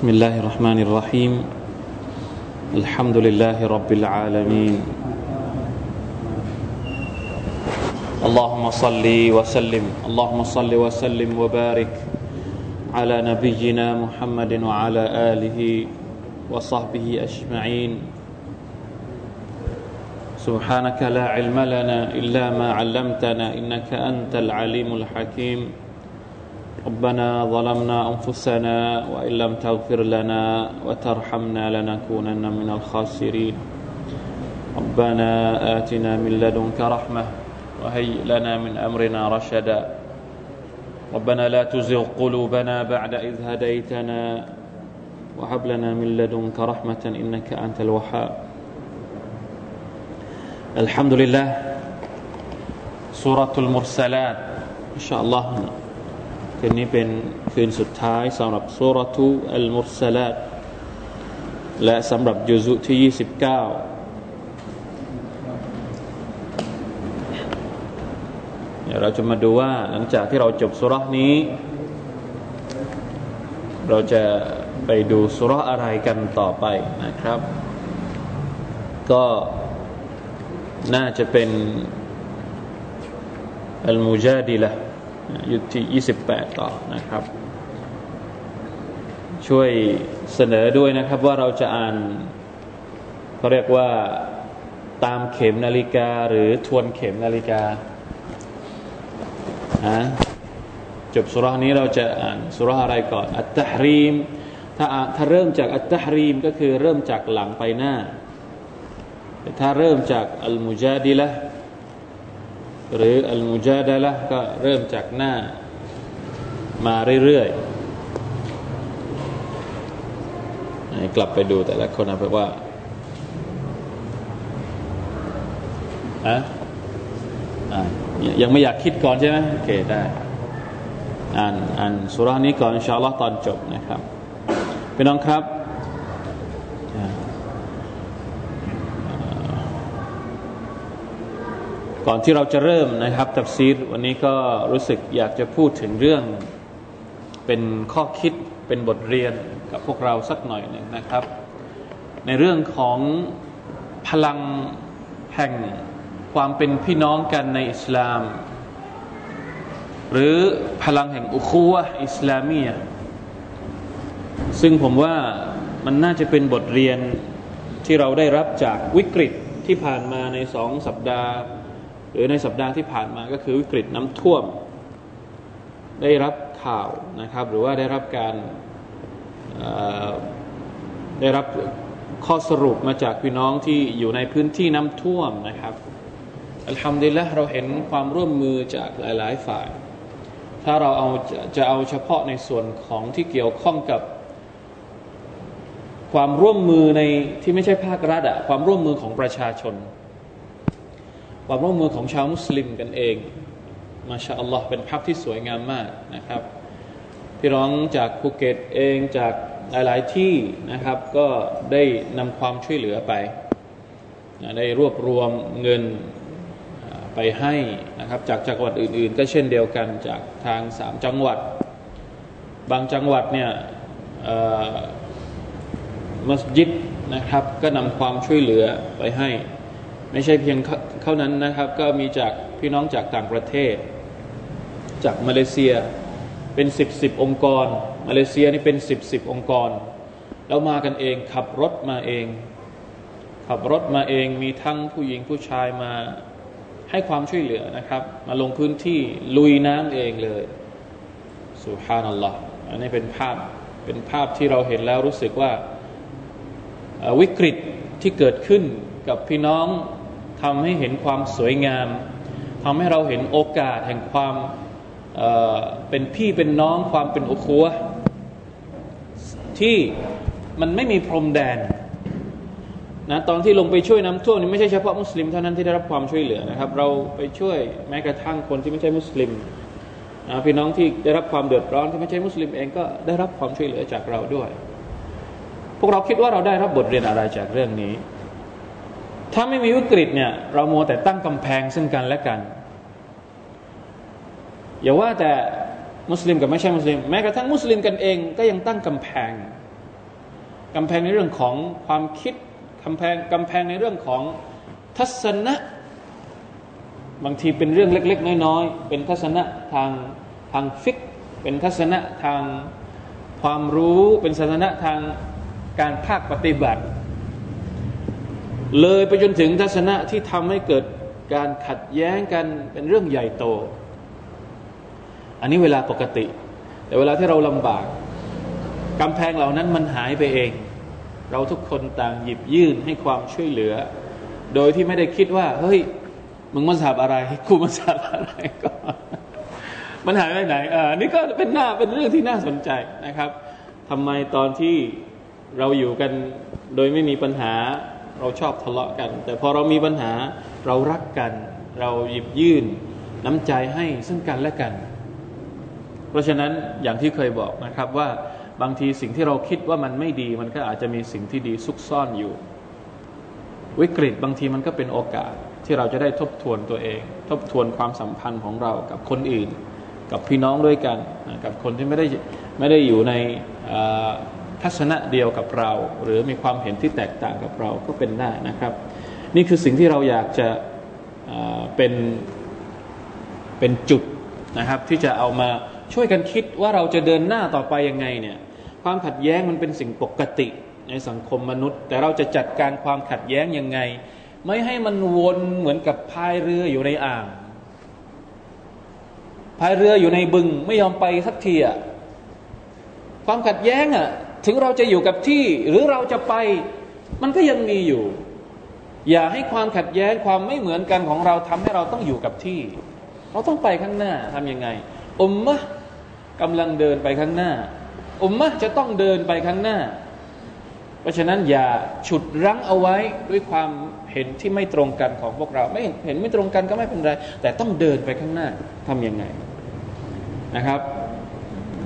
بسم الله الرحمن الرحيم. الحمد لله رب العالمين. اللهم صل وسلم. اللهم صل وسلم وبارك على نبينا محمد وعلى آله وصحبه أجمعين. سبحانك لا علم لنا إلا ما علمتنا إنك أنت العليم الحكيم. ربنا ظلمنا أنفسنا وإن لم تغفر لنا وترحمنا لنكونن من الخاسرين. ربنا آتنا من لدنك رحمة وهيئ لنا من أمرنا رشدا. ربنا لا تزغ قلوبنا بعد إذ هديتنا وهب لنا من لدنك رحمة إنك أنت الوهاب. الحمد لله. سورة المرسلات. إن شاء الله. คืนนี้เป็นคืนสุดท้ายสำหรับสุรทูอัลมุสลัดและสำหรับยุซุที่ 29 เดี๋ยวเราจะมาดูว่าหลังจากที่เราจบสุรนี้ เราจะไปดูสุรอะไรกันต่อไปนะครับ ก็น่าจะเป็นอัลมุจาดิละ อยู่ที่ 28 ต่อนะครับ ช่วยเสนอด้วยนะครับว่าเราจะอ่านเขาเรียกว่าตามเข็มนาฬิกาหรือทวนเข็มนาฬิกาะจบสุรานี้เราจะอ่านสุราอะไรก่อน อัตตฮรีม ถ้าถ้าเริ่มจากอัตตฮรีมก็คือเริ่มจากหลังไปหน้า ถ้าเริ่มจากอัลมุจาดิละ หรืออัลมุจาดะละก็เริ่มจากหน้ามาเรื่อยๆกลับไปดูแต่ละคนนะเพราะว่าอะยังไม่อยากคิดก่อนใช่ไหมโอเคได้อ่านอ่านสุรานี้ก่อนอินชาอัลลอฮ์ตอนจบนะครับพี่น้องครับ ก่อนที่เราจะเริ่มนะครับตับซีรวันนี้ก็รู้สึกอยากจะพูดถึงเรื่อง เป็นข้อคิดเป็นบทเรียนกับพวกเราสักหน่อยหนึ่งนะครับ ในเรื่องของพลังแห่งความเป็นพี่น้องกันในอิสลาม หรือพลังแห่งอุคูวะอิสลามีซึ่งผมว่ามันน่าจะเป็นบทเรียนที่เราได้รับจากวิกฤตที่ผ่านมาในสองสัปดาห์ หรือในสัปดาห์ที่ผ่านมาก็คือวิกฤตน้ำท่วม ได้รับข่าวนะครับ หรือว่าได้รับการได้รับข้อสรุปมาจากพี่น้องที่อยู่ในพื้นที่น้ำท่วมนะครับอัลฮัมดุลิลละเราเห็นความร่วมมือจากหลาย ๆ ฝ่าย ถ้าเราเอาจะเอาเฉพาะในส่วนของที่เกี่ยวข้องกับ ความร่วมมือในที่ไม่ใช่ภาครัฐอะความร่วมมือของประชาชน ความร่วมมือของชาวมุสลิมกันเอง มาชาอัลลอฮ์เป็นภาพที่สวยงามมากนะครับพี่น้องจากภูเก็ตเองจากหลายๆที่นะครับ ก็ได้นำความช่วยเหลือไปได้รวบรวมเงินไปให้นะครับจากจังหวัดอื่น ๆ ก็เช่นเดียวกันจากทางสามจังหวัด บางจังหวัดเนี่ยมัสยิดนะครับ ก็นำความช่วยเหลือไปให้ ไม่ใช่เพียงเท่านั้นนะครับ ก็มีจากพี่น้องจากต่างประเทศ จากมาเลเซียเป็นสิบสิบองค์กร มาเลเซียนี่เป็นสิบสิบองค์กร แล้วมากันเองขับรถมาเอง ขับรถมาเองมีทั้งผู้หญิงผู้ชายมาให้ความช่วยเหลือนะครับ มาลงพื้นที่ลุยน้ำเองเลยสุฮานัลลอฮ์อันนี้เป็นภาพเป็นภาพที่เราเห็นแล้วรู้สึกว่าวิกฤตที่เกิดขึ้นกับพี่น้อง ทำให้เห็นความสวยงามทำให้เราเห็นโอกาสแห่งความเเป็นพี่เป็นน้องความเป็นอุคัวที่มันไม่มีพรมแดนนะตอนที่ลงไปช่วยน้ำท่วมนี่ไม่ใช่เฉพาะมุสลิมเท่านั้นที่ได้รับความช่วยเหลือนะครับ เราไปช่วยแม้กระทั่งคนที่ไม่ใช่มุสลิมนะพี่น้องที่ได้รับความเดือดร้อนที่ไม่ใช่มุสลิมเองก็ได้รับความช่วยเหลือจากเราด้วย พวกเราคิดว่าเราได้รับบทเรียนอะไรจากเรื่องนี้ ถ้าไม่มีวิกฤตเนี่ย เราโมแต่ตั้งกำแพงซึ่งกันและกัน อย่าว่าแต่มุสลิมกับไม่ใช่มุสลิม แม้กระทั่งมุสลิมกันเองก็ยังตั้งกำแพงกำแพงในเรื่องของความคิดกำแพงกำแพงในเรื่องของทัศนะ บางทีเป็นเรื่องเล็ก ๆ น้อยๆเป็นทัศนะทางทางฟิก เป็นทัศนะทางความรู้เป็นทัศนะทางการภาคปฏิบัติ เลยไปจนถึงทัศนะที่ทำให้เกิดการขัดแย้งกันเป็นเรื่องใหญ่โต อันนี้เวลาปกติ แต่เวลาที่เราลำบากกำแพงเหล่านั้นมันหายไปเอง เราทุกคนต่างหยิบยื่นให้ความช่วยเหลือ โดยที่ไม่ได้คิดว่า เฮ้ย มึงมาสาบอะไรกูมาสาบอะไรก็มันหายไปไหนอ่านี่ก็เป็นหน้าเป็นเรื่องที่น่าสนใจนะครับทำไมตอนที่เราอยู่กันโดยไม่มีปัญหา เราชอบทะเลาะกัน แต่พอเรามีปัญหาเรารักกัน เราหยิบยื่นน้ำใจให้ซึ่งกันและกัน เพราะฉะนั้นอย่างที่เคยบอกนะครับว่าบางทีสิ่งที่เราคิดว่ามันไม่ดี มันก็อาจจะมีสิ่งที่ดีซุกซ่อนอยู่ วิกฤตบางทีมันก็เป็นโอกาสที่เราจะได้ทบทวนตัวเอง ทบทวนความสัมพันธ์ของเรากับคนอื่น กับพี่น้องด้วยกัน กับคนที่ไม่ได้ไม่ได้อยู่ใน ทัศนะเดียวกับเรา หรือมีความเห็นที่แตกต่างกับเราก็เป็นได้นะครับ นี่คือสิ่งที่เราอยากจะเป็นเป็นจุดนะครับ ที่จะเอามาช่วยกันคิดว่าเราจะเดินหน้าต่อไปยังไงเนี่ยความขัดแย้งมันเป็นสิ่งปกติในสังคมมนุษย์ แต่เราจะจัดการความขัดแย้งยังไง ไม่ให้มันวนเหมือนกับพายเรืออยู่ในอ่างพายเรืออยู่ในบึงไม่ยอมไปสักทีอะความขัดแย้งอะ ถึงเราจะอยู่กับที่หรือเราจะไป มันก็ยังมีอยู่ อย่าให้ความขัดแย้งความไม่เหมือนกันของเราทำให้เราต้องอยู่กับที่ เราต้องไปข้างหน้าทํำยังไงอุมมะกำลังเดินไปข้างหน้า อุมมะจะต้องเดินไปข้างหน้า เพราะฉะนั้นอย่าฉุดรั้งเอาไว้ด้วยความเห็นที่ไม่ตรงกันของพวกเรา ไม่เห็นไม่ตรงกันก็ไม่เป็นไร แต่ต้องเดินไปข้างหน้าทํำยังไงนะครับ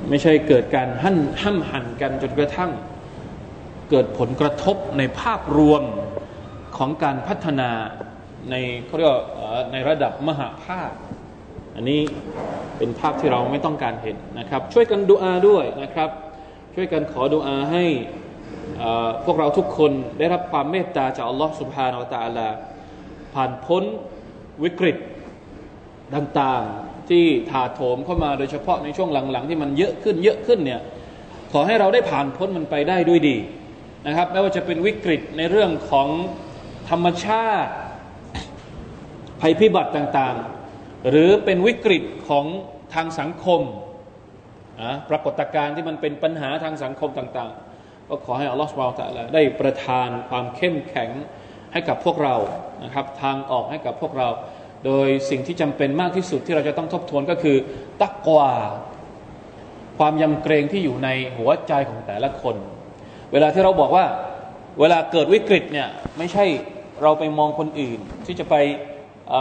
ไม่ใช่เกิดการหั่นห้ำหันกันจนกระทั่ง เกิดผลกระทบในภาพรวมของการพัฒนาในเขาเรียกในระดับมหาภาค อันนี้เป็นภาพที่เราไม่ต้องการเห็นนะครับ ช่วยกันดูอาด้วยนะครับ ช่วยกันขอดูอาให้พวกเราทุกคนได้รับความเมตตาจากอัลลอฮฺสุบฮานาอัลตะลาผ่านพ้นวิกฤตต่างๆ ที่ถาโถมเข้ามาโดยเฉพาะในช่วงหลังๆ ที่มันเยอะขึ้นเยอะขึ้นเนี่ยขอให้เราได้ผ่านพ้นมันไปได้ด้วยดีนะครับไม่ว่าจะเป็นวิกฤตในเรื่องของธรรมชาติ ภัยพิบัติต่างๆ หรือเป็นวิกฤตของทางสังคมปรากฏการณ์ที่มันเป็นปัญหาทางสังคมต่างๆ ก็ขอให้อัลลอฮฺสุบไบร์ตะละได้ประทานความเข้มแข็งให้กับพวกเรานะครับทางออกให้กับพวกเรา โดยสิ่งที่จำเป็นมากที่สุดที่เราจะต้องทบทวนก็คือ ตักวาความยำเกรงที่อยู่ในหัวใจของแต่ละคน เวลาที่เราบอกว่า เวลาเกิดวิกฤตเนี่ยไม่ใช่เราไปมองคนอื่น ที่จะไป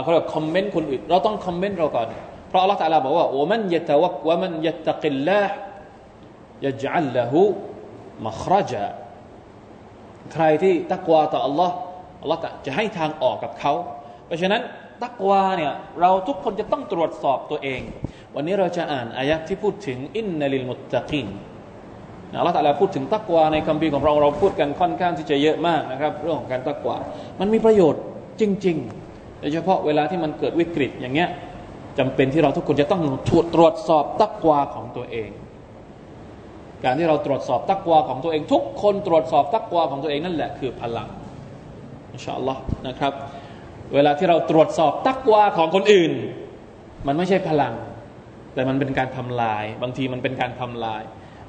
เขาเรียกคอมเมนต์คนอื่น เราต้องคอมเมนต์เราก่อน เพราะอัลลอฮฺตะลาบอกว่าโอ้มันยะตะวักว่ามันยะตะกิลละยะจัลละหูมัครจะใครที่ตักวาต่ออัลลอฮ์อัลลอฮ์จะให้ทางออกกับเขา เพราะฉะนั้น ตักวาเนี่ยเราทุกคนจะต้องตรวจสอบตัวเอง วันนี้เราจะอ่านอายะที่พูดถึงอินนัลิลมุตตะกินอัลลอฮฺตะลาพูดถึงตักวาในคัมภีร์ของเราเราพูดกันค่อนข้างที่จะเยอะมากนะครับ เรื่องของการตักวา มันมีประโยชน์จริงๆโดยเฉพาะเวลาที่มันเกิดวิกฤตอย่างเงี้ยจำเป็นที่เราทุกคนจะต้องตรวจสอบตักวาของตัวเอง การที่เราตรวจสอบตักวาของตัวเอง ทุกคนตรวจสอบตักวาของตัวเองนั่นแหละคือพลังอินชาอัลลอฮ์นะครับ เวลาที่เราตรวจสอบตักวาของคนอื่น มันไม่ใช่พลัง แต่มันเป็นการทำลาย บางทีมันเป็นการทำลาย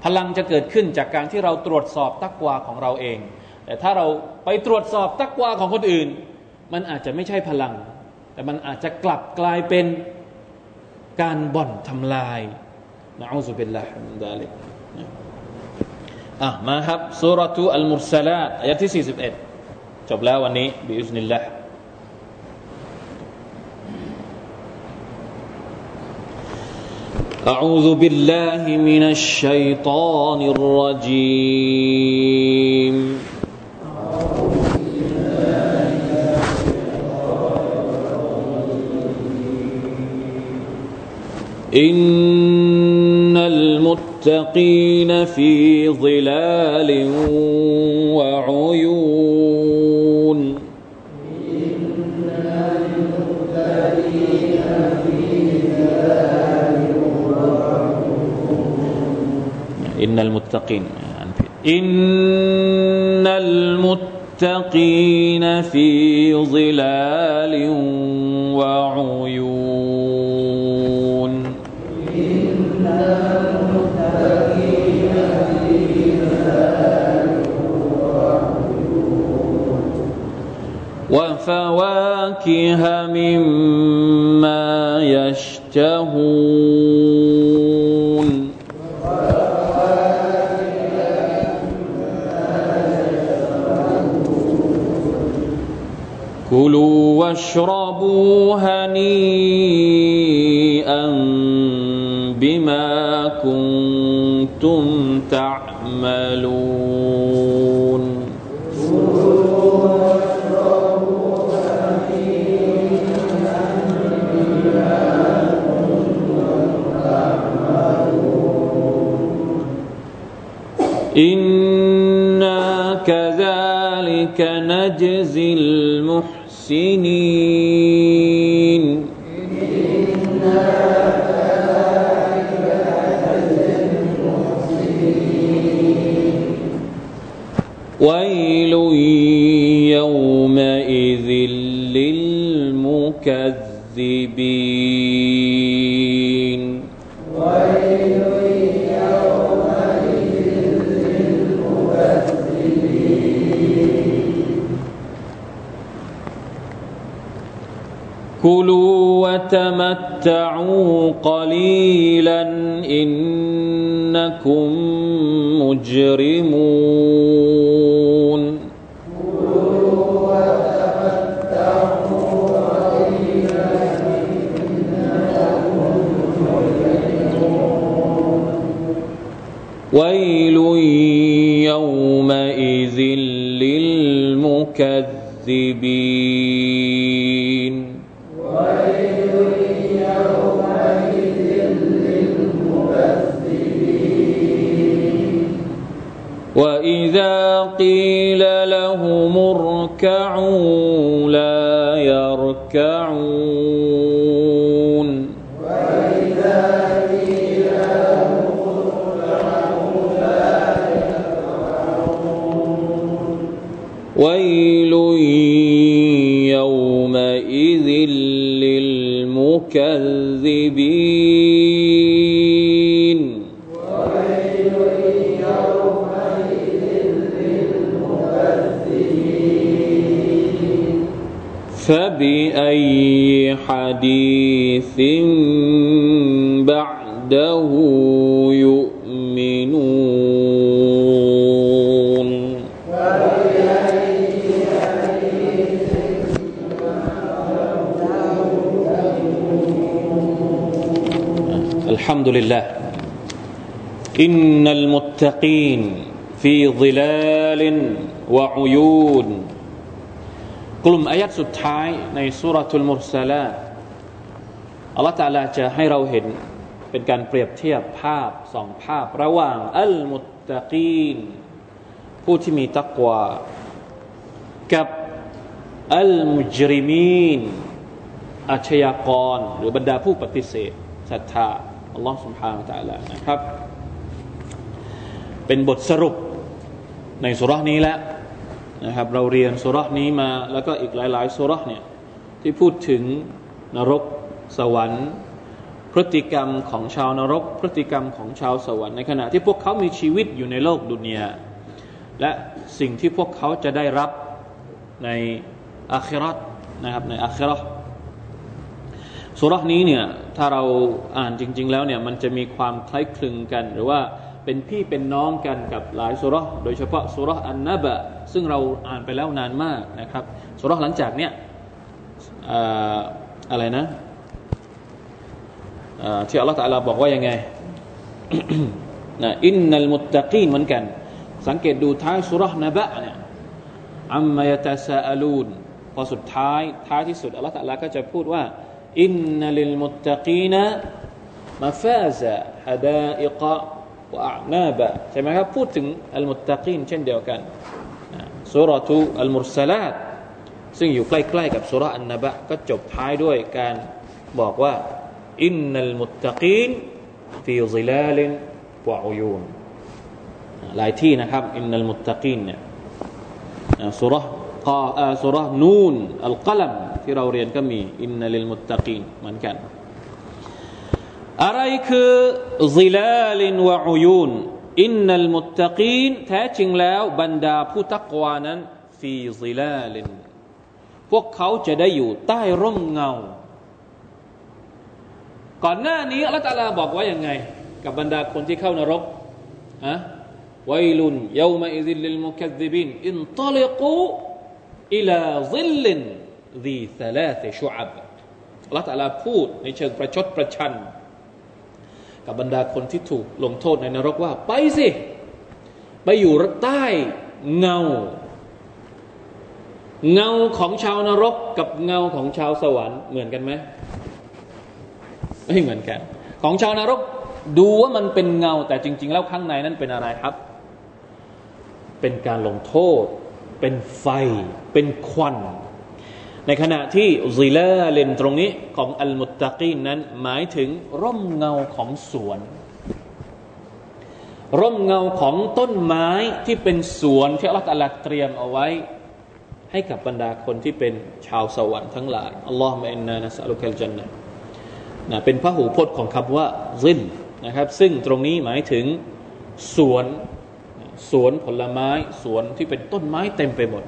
พลังจะเกิดขึ้นจากการที่เราตรวจสอบตักวาของเราเอง แต่ถ้าเราไปตรวจสอบตักวาของคนอื่น มันอาจจะไม่ใช่พลัง แต่มันอาจจะกลับกลายเป็นการบ่อนทำลายนะอูซุบิลลาฮิมินดาลิกอะมาครับสุรทูอัลมุรสลาตอายะที่ 41 จบแล้ววันนี้บิอุสนิลลาห์ أعوذ بالله من الشيطان الرجيم. إن المتقين في ظلال นั إن المتقين إن المتقين في ظلال وعيون إن المتقين في ظلال وعيون. وفواكه مما يشتهون. واشربوا هنيئا بما كنتم تعملون. إنا كذلك نجزي المحسنين. المحسنين يركعون ويل يومئذ للمكذبين. حديث بعده يؤمنون. الحمد لله إن المتقين في ظلال وعيون. กลุ่มอายัดสุดท้ายในสุรทูลมุสลาอัลลอฮฺตาลาจะให้เราเห็นเป็นการเปรียบเทียบภาพสองภาพ ระหว่างอัลมุตตะกีนผู้ที่มีตักวากับอัลมุจริมีนอาชญากร หรือบรรดาผู้ปฏิเสธศรัทธาอัลลอฮฺสุบฮานตะลานะครับ เป็นบทสรุปในสุรานี้แล้ว นะครับเราเรียนสุรษนี้มาแล้วก็อีกหลาย ๆ สุรษเนี่ยที่พูดถึงนรกสวรรค์ พฤติกรรมของชาวนรก พฤติกรรมของชาวสวรรค์ในขณะที่พวกเขามีชีวิตอยู่ในโลกดุนยาและสิ่งที่พวกเขาจะได้รับในอาคิรัตนะครับในอาคิรัตสุรษนี้เนี่ยถ้าเราอ่านจริง ๆ แล้วเนี่ยมันจะมีความคล้ายคลึงกันหรือว่า เป็นพี่เป็นน้องกันกับหลายสุรษโดยเฉพาะสุรษอันนบะซึ่งเราอ่านไปแล้วนานมากนะครับสุรษหลังจากเนี้ยอะไรนะที่อัลลอฮฺตะลาบอกว่ายังไงนะอินนัลมุตตะกีนเหมือนกัน สังเกตดูท้ายสุรษนบะเนี่ยอัมมายตาซาอลูนพอสุดท้ายท้ายที่สุดอัลลอฮฺตะลาก็จะพูดว่าอินนัลิลมุตตะกีนمفازا حدائق وأعناباใช่ไหมครับพูดถึงالمتقين เช่นเดียวกันสูเราะฮฺอัลมุรสะลาตซึ่งอยู่ใกล้ๆกับสุรอันนบะก็จบท้ายด้วยการบอกว่าإن المتقين في ظلال وعيونหลายที่นะครับإن المتقين เนี่ยสุรกอสุรนูนอัลกลัมที่เราเรียนก็มีอินนัลิลมุตตะกีนเหมือนกัน อะไรคือظلال وعيون إن المتقينแท้จริงแล้วบรรดาผู้ตักวานั้นفي ظلالพวกเขาจะได้อยู่ใต้ร่มเงา ก่อนหน้านี้อัลลอฮฺตะลาบอกว่ายังไง กับบรรดาคนที่เข้านรกويل يومئذ للمكذبين انطلقواอิลาซิลลินดีสลาสชุอับอัลตัลอฮฺพูดในเชิงประชดประชัน กับบรรดาคนที่ถูกลงโทษในนรกว่า ไปสิ ไปอยู่ใต้เงา เงาของชาวนรกกับเงาของชาวสวรรค์เหมือนกันไหมไม่เหมือนกัน ของชาวนรกดูว่ามันเป็นเงา แต่จริง ๆ แล้วข้างในนั้นเป็นอะไรครับ เป็นการลงโทษ เป็นไฟ เป็นควัน ในขณะที่ซิลาเลนตรงนี้ของอัลมุตตะกีนนั้นหมายถึงร่มเงาของสวน ร่มเงาของต้นไม้ที่เป็นสวนที่อัลลอฮฺเตรียมเอาไว้ ให้กับบรรดาคนที่เป็นชาวสวรรค์ทั้งหลายอัลลอฮฺมะอินนานัสอัลุคัลจันนะนะเป็นพระหูพจน์ของคำว่าซินนะครับซึ่งตรงนี้หมายถึงสวนสวนผลไม้สวนที่เป็นต้นไม้เต็มไปหมด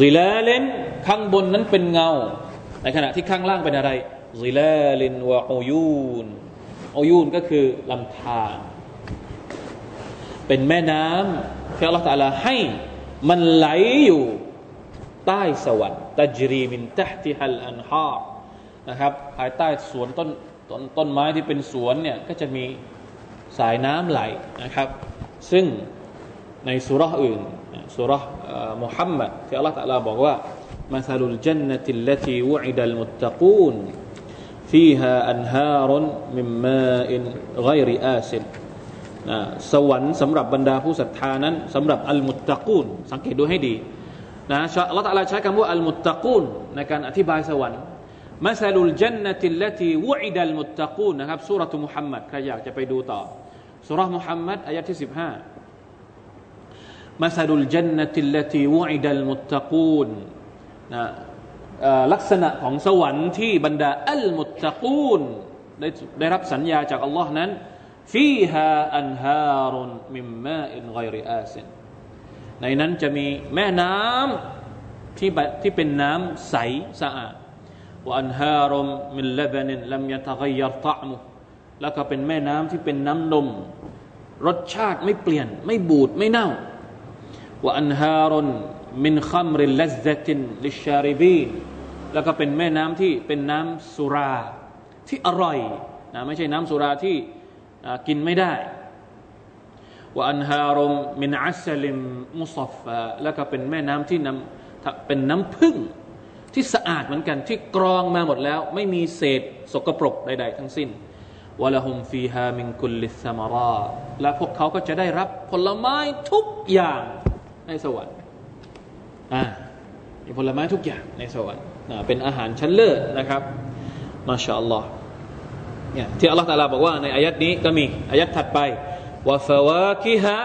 ซิลาเลนข้างบนนั้นเป็นเงา ในขณะที่ข้างล่างเป็นอะไรซิลาเลนวะอยูนอยูนก็คือลำธารเป็นแม่น้ำที่อัลลอฮฺตาลาให้มันไหลอยู่ใต้สวรรค์ตจรีมินตะติฮัลอันฮานะครับภายใต้สวนต้นต้นต้นไม้ที่เป็นสวนเนี่ยก็จะมีสายน้ำไหลนะครับ ซึ่งในสุรษอื่น surah Muhammad firman Allah Taala bahwa masalul jannati allati wu'idal muttaqun fiha anharun min ma'in ghairi asin สวรรค์สำหรับบรรดาผู้ศรัทธานั้นสำหรับอัลมุตตะกูลสังเกตดูให้ดีนะอัลลอฮฺใช้คำว่าอัลมุตตะกูลในการอธิบายสวรรค์มัสลุลจันนติลตีวุอิดัลมุตตะกูลนะครับสุรทูมุฮัมมัดใครอยากจะไปดูต่อสุรมุฮัมมัดอายะที่สิบห้า มัสลุลจันนติลตีวอิดัลมุตตะกูนนะลักษณะของสวรรค์ที่บรรดาอัลมุตตะกูนได้ได้รับสัญญาจากอัลลอฮ์นั้นฟีฮาอันฮأنهار من ماء غير آسنในนั้นจะมีแม่น้ำที่ที่เป็นน้ำใสสะอาดوأنهار من لبن لم يتغير طعمهแล้วก็เป็นแม่น้ำที่เป็นน้ำนม รสชาติไม่เปลี่ยน ไม่บูดไม่เน่า وأنهار من خمر لذة للشاربينแล้วก็เป็นแม่น้ำที่เป็นน้ำสุราที่อร่อยนะไม่ใช่น้ำสุราที่กินไม่ได้ว่าอันฮารุมมินอัสลิมมุซฟแล้วก็เป็นแม่น้ำที่นำเป็นน้ำพึ่งที่สะอาดเหมือนกันที่กรองมาหมดแล้ว ไม่มีเศษสกปรกใด ๆ ทั้งสิ้นวะละฮุมฟีฮามินกุลลิสมาราและพวกเขาก็จะได้รับผลไม้ทุกอย่าง ในสวรรค์อ่ามีผลไม้ทุกอย่างในสวรรค์เป็นอาหารชั้นเลิศนะครับมาชาอัลลอฮ์เนี่ยที่อัลลอฮฺตาลาบอกว่าในอายัดนี้ก็มีอายัดถัดไปวะฟาวาคิฮะ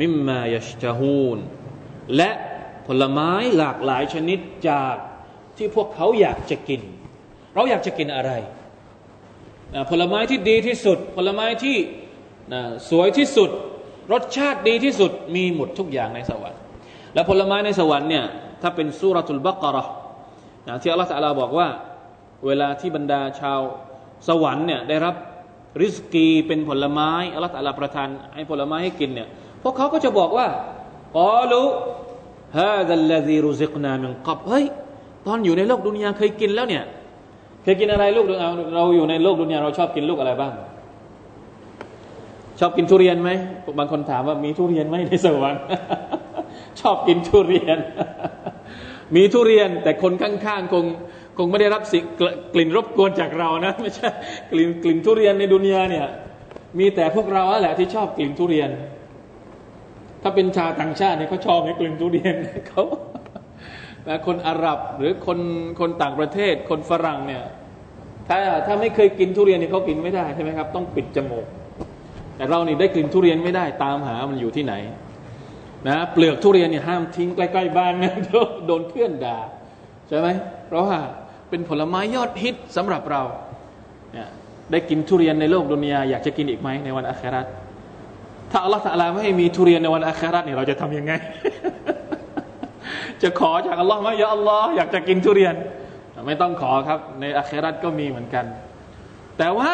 มิมมายัชจฮูนและผลไม้หลากหลายชนิดจากที่พวกเขาอยากจะกิน เราอยากจะกินอะไร ผลไม้ที่ดีที่สุด ผลไม้ที่สวยที่สุด รสชาติดีที่สุดมีหมดทุกอย่างในสวรรค์ และผลไม้ในสวรรค์เนี่ยถ้าเป็นสุรทูลบักรอที่อัลลอฮฺบอกว่า เวลาที่บรรดาชาวสวรรค์เนี่ยได้รับริสกีเป็นผลไม้อัลลอฮฺประทานให้ผลไม้ให้กินเนี่ยพวกเขาก็จะบอกว่ากอลูฮาดัลลซีรุซิกนามินกับเฮ้ยตอนอยู่ในโลกดุนยาเคยกินแล้วเนี่ยเคยกินอะไรลูกเราอยู่ในโลกดุนยาเราชอบกินลูกอะไรบ้าง ชอบกินทุเรียนไหมบางคนถามว่ามีทุเรียนไหมในสวรรค์ชอบกินทุเรียน มีทุเรียนแต่คนข้างๆคงคงไม่ได้รับสิกลิ่นรบกวนจากเรานะไม่ใช่กลิ่นกลิ่นทุเรียนในดุนยาเนี่ย มีแต่พวกเราแหละที่ชอบกลิ่นทุเรียน ถ้าเป็นชาวต่างชาติเนี่ยเขาชอบกลิ่นทุเรียนเขาคนอาหรับหรือคนคนต่างประเทศ คนฝรั่งเนี่ยถ้าถ้าไม่เคยกินทุเรียนเนี่ยเขากินไม่ได้ใช่ไหมครับ ต้องปิดจมูก แต่เรานี่ได้กลิ่นทุเรียนไม่ได้ตามหามันอยู่ที่ไหน นะเปลือกทุเรียนเนี่ยห้ามทิ้งใกล้ๆบ้านนะโดนเพื่อนด่าใช่ไหมเพราะว่าเป็นผลไม้ยอดฮิตสำหรับเราเนี่ยได้กินทุเรียนในโลกดุนยาอยากจะกินอีกไหมในวันอาคราตถ้าอัลลอฮฺตะลาไม่ให้มีทุเรียนในวันอาคราตเนี่ยเราจะทํำยังไง จะขอจากอัลลอฮ์ไหมยาอัลลอฮ์อยากจะกินทุเรียน ไม่ต้องขอครับ ในอาคราตก็มีเหมือนกัน แต่ว่า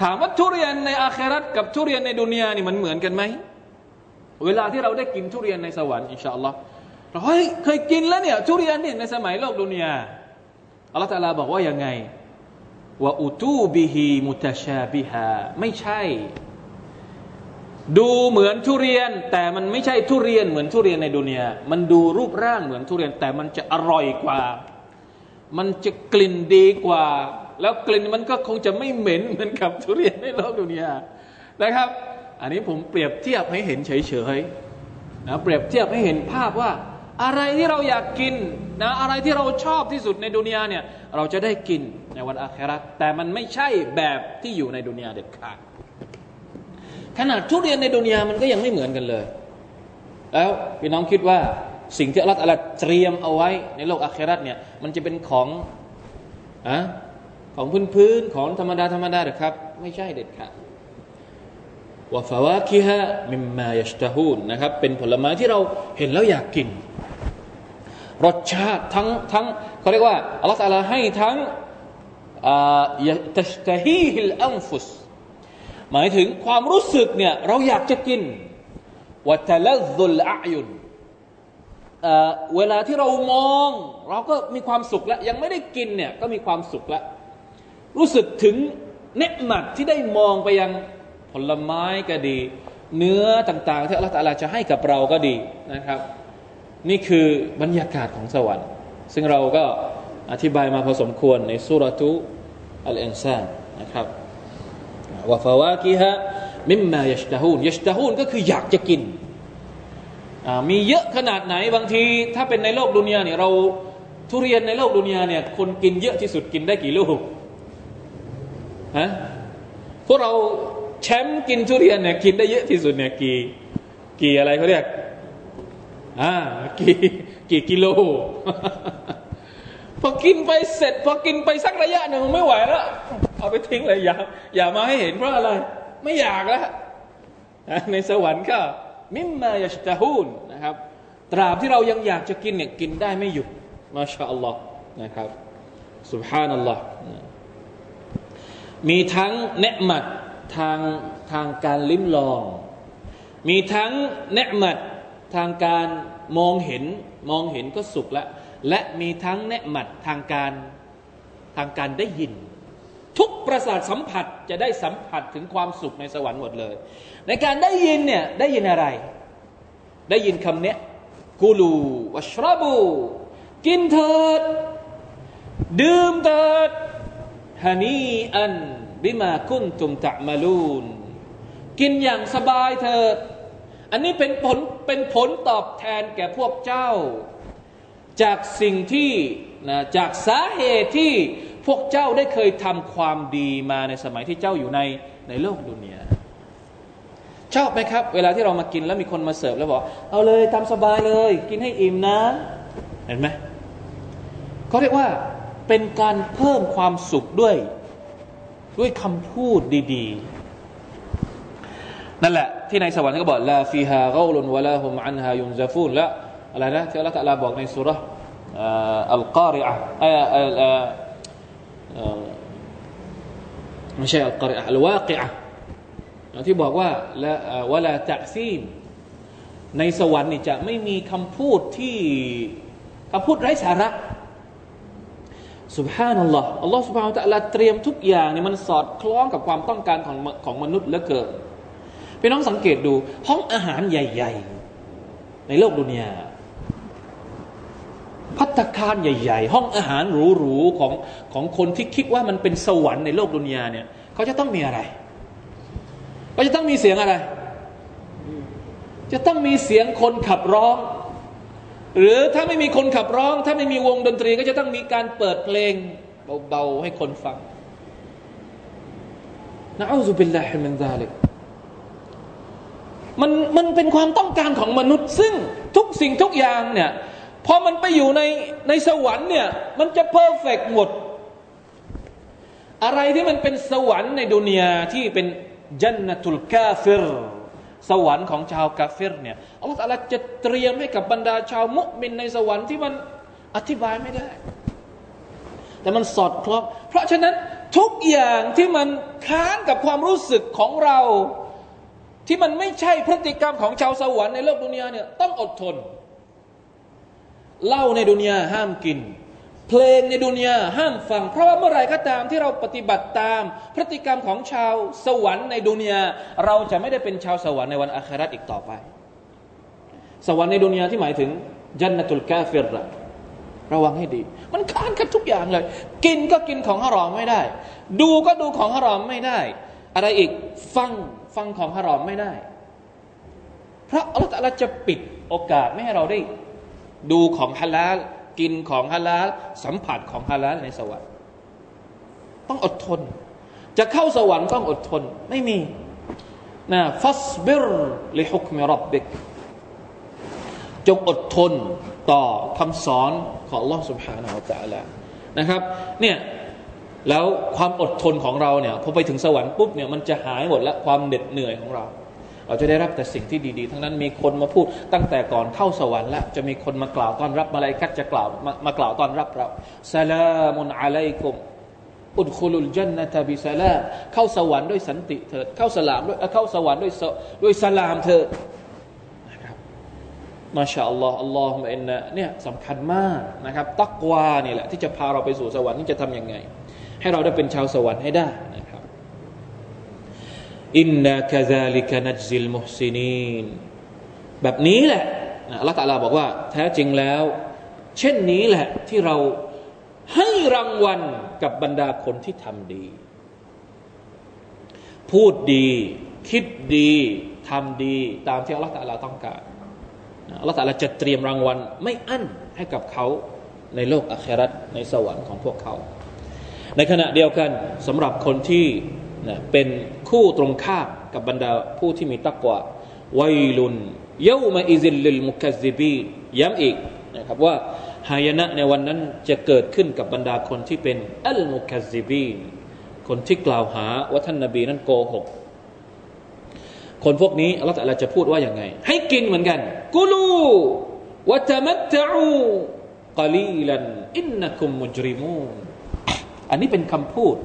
ถามว่าทุเรียนในอาคราตกับทุเรียนในดุนยานี่มันเหมือนกันไหม เวลาที่เราได้กินทุเรียนในสวรรค์อินชาอัลลอฮ์เราเฮ้ยเคยกินแล้วเนี่ยทุเรียนเนี่ยในสมัยโลกดุนยาอัลลอฮฺตะลาบอกว่ายังไงว่าอุตูบิฮีมุตชาบิฮาไม่ใช่ ดูเหมือนทุเรียน แต่มันไม่ใช่ทุเรียนเหมือนทุเรียนในดุนยามันดูรูปร่างเหมือนทุเรียน แต่มันจะอร่อยกว่า มันจะกลิ่นดีกว่า แล้วกลิ่นมันก็คงจะไม่เหม็นเหมือนกับทุเรียนในโลกดุนยานะครับ อันนี้ผมเปรียบเทียบให้เห็นเฉยๆนะเปรียบเทียบให้เห็นภาพว่า อะไรที่เราอยากกินนะอะไรที่เราชอบที่สุดในดุนยาเนี่ยเราจะได้กินในวันอาคราแต่มันไม่ใช่แบบที่อยู่ในดุนยาเด็ดขาดขนาดทุเรียนในดุนยามันก็ยังไม่เหมือนกันเลย แล้วพี่น้องคิดว่าสิ่งที่อัลลอฮฺเตรียมเอาไว้ในโลกอาคราเนี่ยมันจะเป็นของอะ ของพื้นพื้นของธรรมดาธรรมดาหรือครับ ไม่ใช่เด็ดขาดว่าฟาวาคิฮะมิมมายชตาฮูนนะครับ เป็นผลไม้ที่เราเห็นแล้วอยากกิน รสชาติทั้งทั้งเขาเรียกว่าอัลลอฮฺลาให้ทั้งตัชตฮีฮิลอัมฟุสหมายถึงความรู้สึกเนี่ยเราอยากจะกินวัตละซุลอายุนเวลาที่เรามอง เราก็มีความสุขแล้ว ยังไม่ได้กินเนี่ยก็มีความสุขแล้ว รู้สึกถึงเนืหมัดที่ได้มองไปยังผลไม้ก็ดี เนื้อต่างๆ ที่อัลลอฮฺจะให้กับเราก็ดีนะครับ นี่คือบรรยากาศของสวรรค์ ซึ่งเราก็อธิบายมาพอสมควรในสุรทุอัลอินซานนะครับวะฟาวากิฮะมิมมายชตาฮูนยชตาฮูนก็คืออยากจะกิน มีเยอะขนาดไหนบางที ถ้าเป็นในโลกดุนยาเนี่ยเราทุเรียนในโลกดุนยาเนี่ยคนกินเยอะที่สุดกินได้กี่ลูก ฮะพวกเราแชมป์กินทุเรียนเนี่ยกินได้เยอะที่สุดเนี่ยกี่กี่อะไรเขาเรียกอ่ากี่กี่กิโล พอกินไปเสร็จ พอกินไปสักระยะหนึ่งไม่ไหวแล้ว เอาไปทิ้งเลยอย่าอย่ามาให้เห็นเพราะอะไร ไม่อยากแล้วในสวรรค์ก็มิมมายาชตาฮูนนะครับ ตราบที่เรายังอยากจะกินเนี่ยกินได้ไม่หยุดมาชาอัลลอฮ์นะครับสุบฮานัลลอฮ์ มีทั้งเนืมัดทางทางการลิ้มลอง มีทั้งเนืมัดทางการมองเห็นมองเห็นก็สุขล้วและมีทั้งเนืหมัดทางการทางการได้ยิน ทุกประสาทสัมผัสจะได้สัมผัสถึงความสุขในสวรรค์หมดเลย ในการได้ยินเนี่ยได้ยินอะไร ได้ยินคำเนี้ยกูลูวัชรบู กินเถิด ดื่มเถิด ฮานีอันบิมาคุนตุมตะมาลูนกินอย่างสบายเถิด อันนี้เป็นผลเป็นผลตอบแทนแก่พวกเจ้า จากสิ่งที่นะจากสาเหตุที่พวกเจ้าได้เคยทำความดีมาในสมัยที่เจ้าอยู่ในในโลกดุนยาชอบไหมครับ เวลาที่เรามากินแล้วมีคนมาเสิร์ฟแล้วบอก เอาเลยตามสบายเลย กินให้อิ่มนะ เห็นไหมเขาเรียกว่า เป็นการเพิ่มความสุขด้วย ด้วยคำพูดดีๆ นั่นแหละ ที่ในสวรรค์ก็บอกلا فيها غول ولا هم عنها ينزفونและอะไรนะที่อัลลอฮฺตะลาบอกในสูเราะฮฺอัลกอริอะไม่ใช่อัลกอริอะอัลวากิอะที่บอกว่าلغوا ولا تأثيماในสวรรค์นี่จะไม่มีคำพูดที่คำพูดไร้สาระ สุบฮานัลลอฮ์อัลลอฮ์สุบฮานะตะลาเตรียมทุกอย่างเนี่ยมันสอดคล้องกับความต้องการของของมนุษย์เหลือเกินพี่น้องสังเกตดู ห้องอาหารใหญ่ ๆ ในโลกดุนยาพัตคารใหญ่ ๆ ห้องอาหารหรูๆของของคนที่คิดว่ามันเป็นสวรรค์ในโลกดุนยาเนี่ยเขาจะต้องมีอะไรเขาจะต้องมีเสียงอะไร จะต้องมีเสียงคนขับร้อง หรือถ้าไม่มีคนขับร้อง ถ้าไม่มีวงดนตรีก็จะต้องมีการเปิดเพลงเบาๆให้คนฟังنعوذ بالله من ذلكมันมันเป็นความต้องการของมนุษย์ ซึ่งทุกสิ่งทุกอย่างเนี่ยพอมันไปอยู่ในในสวรรค์เนี่ยมันจะ perfect หมด อะไรที่มันเป็นสวรรค์ในดุนยาที่เป็นجنة الكافر สวรรค์ของชาวกาเฟรเนี่ยอัลลอฮฺจะเตรียมให้กับบรรดาชาวมุมินในสวรรค์ที่มันอธิบายไม่ได้ แต่มันสอดคล้องเพราะฉะนั้นทุกอย่างที่มันค้านกับความรู้สึกของเรา ที่มันไม่ใช่พฤติกรรมของชาวสวรรค์ในโลกดุนยาเนี่ยต้องอดทนเหล้าในดุนยาห้ามกิน เพลงในดุนยาห้ามฟัง เพราะว่าเมื่อไรก็ตามที่เราปฏิบัติตาม พฤติกรรมของชาวสวรรค์ในดุนยาเราจะไม่ได้เป็นชาวสวรรค์ในวันอาคราตอีกต่อไป สวรรค์ในดุนยาที่หมายถึงจันนตุลกาฟิรระวังให้ดี มันค้านกันทุกอย่างเลย กินก็กินของฮารอมไม่ได้ ดูก็ดูของฮารอมไม่ได้ อะไรอีกฟังฟังของฮารอมไม่ได้ เพราะอัลลอฮฺจะปิดโอกาสไม่ให้เราได้ ดูของฮาลาล กินของฮาลาลสัมผัสของฮาลาลในสวรรค์ ต้องอดทน จะเข้าสวรรค์ต้องอดทน ไม่มีนะฟัสบิรลิฮุกมิรับบิกจงอดทนต่อคำสอนของ Allah سبحانه และ تعالى นะครับเนี่ยแล้วความอดทนของเราเนี่ยพอไปถึงสวรรค์ปุ๊บเนี่ยมันจะหายหมดแล้วความเหน็ดเหนื่อยของเรา เราจะได้รับแต่สิ่งที่ดีๆ ทั้งนั้นมีคนมาพูดตั้งแต่ก่อนเข้าสวรรค์แล้วจะมีคนมากล่าวต้อนรับมาลายกัดจะกล่าวมามากล่าวต้อนรับเราสลามุนอะลัยกุมอุดคุลุลจันนตบิสลามเข้าสวรรค์ด้วยสันติเถิดเข้าสลามด้วยเข้าสวรรค์ด้วยด้วยสลามเถิดนะครับมาชาอัลลอฮ์อัลลอฮ์มอินนะเนี่ยสำคัญมากนะครับตักวานี่แหละที่จะพาเราไปสู่สวรรค์นี่จะทํำยังไง ให้เราได้เป็นชาวสวรรค์ให้ได้นะครับ إنا كذلك نجزي المحسنينแบบนี้แหละอัลลอฮฺตาลาบอกว่า แท้จริงแล้ว เช่นนี้แหละที่เราให้รางวัลกับบรรดาคนที่ทำดี พูดดี คิดดีทำดี ตามที่อัลลอฮฺตาลาต้องการอัลลอฮฺตาลาจะเตรียมรางวัล ไม่อั้นให้กับเขาในโลกอัคราในสวรรค์ของพวกเขา ในขณะเดียวกันสำหรับคนที่ นะเป็นคู่ตรงข้ามกับบรรดาผู้ที่มีตักวาวัยลุนเยามาอิซิลลิลมุคัซิบีย้ำอีกนะครับว่าหายนะในวันนั้นจะเกิดขึ้นกับบรรดาคนที่เป็นอัลมุคัซิบีคนที่กล่าวหาว่าท่านนบีนั้นโกหก คนพวกนี้อัลลอฮฺจะพูดว่าอย่างไง ให้กินเหมือนกัน กุลูวะตมัตตอูกลีลันอินนักุมมุจริมูนอันนี้เป็นคำพูด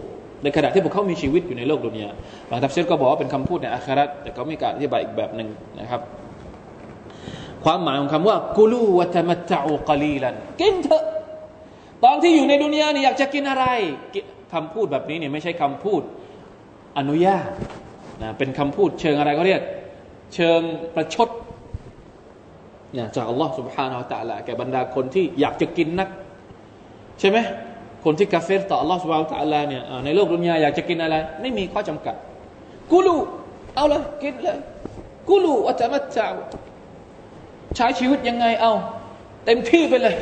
ในขณะที่พวกเขามีชีวิตอยู่ในโลกดุนยาบางทัฟซีรก็บอกว่าเป็นคำพูดในอาคราตแต่เขาไม่การอธิบายอีกแบบหนึ่งนะครับ ความหมายของคำว่ากุลูวะตมัตตะอูกลีลันกินเถอะ ตอนที่อยู่ในดุนยานี่อยากจะกินอะไรคำพูดแบบนี้เนี่ยไม่ใช่คำพูดอนุญาตนะเป็นคำพูดเชิงอะไรเขาเรียก เชิงประชดเนี่ยจากอัลลอฮ์ سبحانه และ تعالى แก่บรรดาคนที่อยากจะกินนัก ใช่ไหม คนที่กาเฟรต่ออัลลอฮฺสุบานตะลาเนี่ยในโลกดุนยาอยากจะกินอะไร ไม่มีข้อจำกัด กูลูเอาเลยกินเลย กูรูอัตมัตจาวใช้ชีวิตยังไงเอา เต็มที่ไปเลย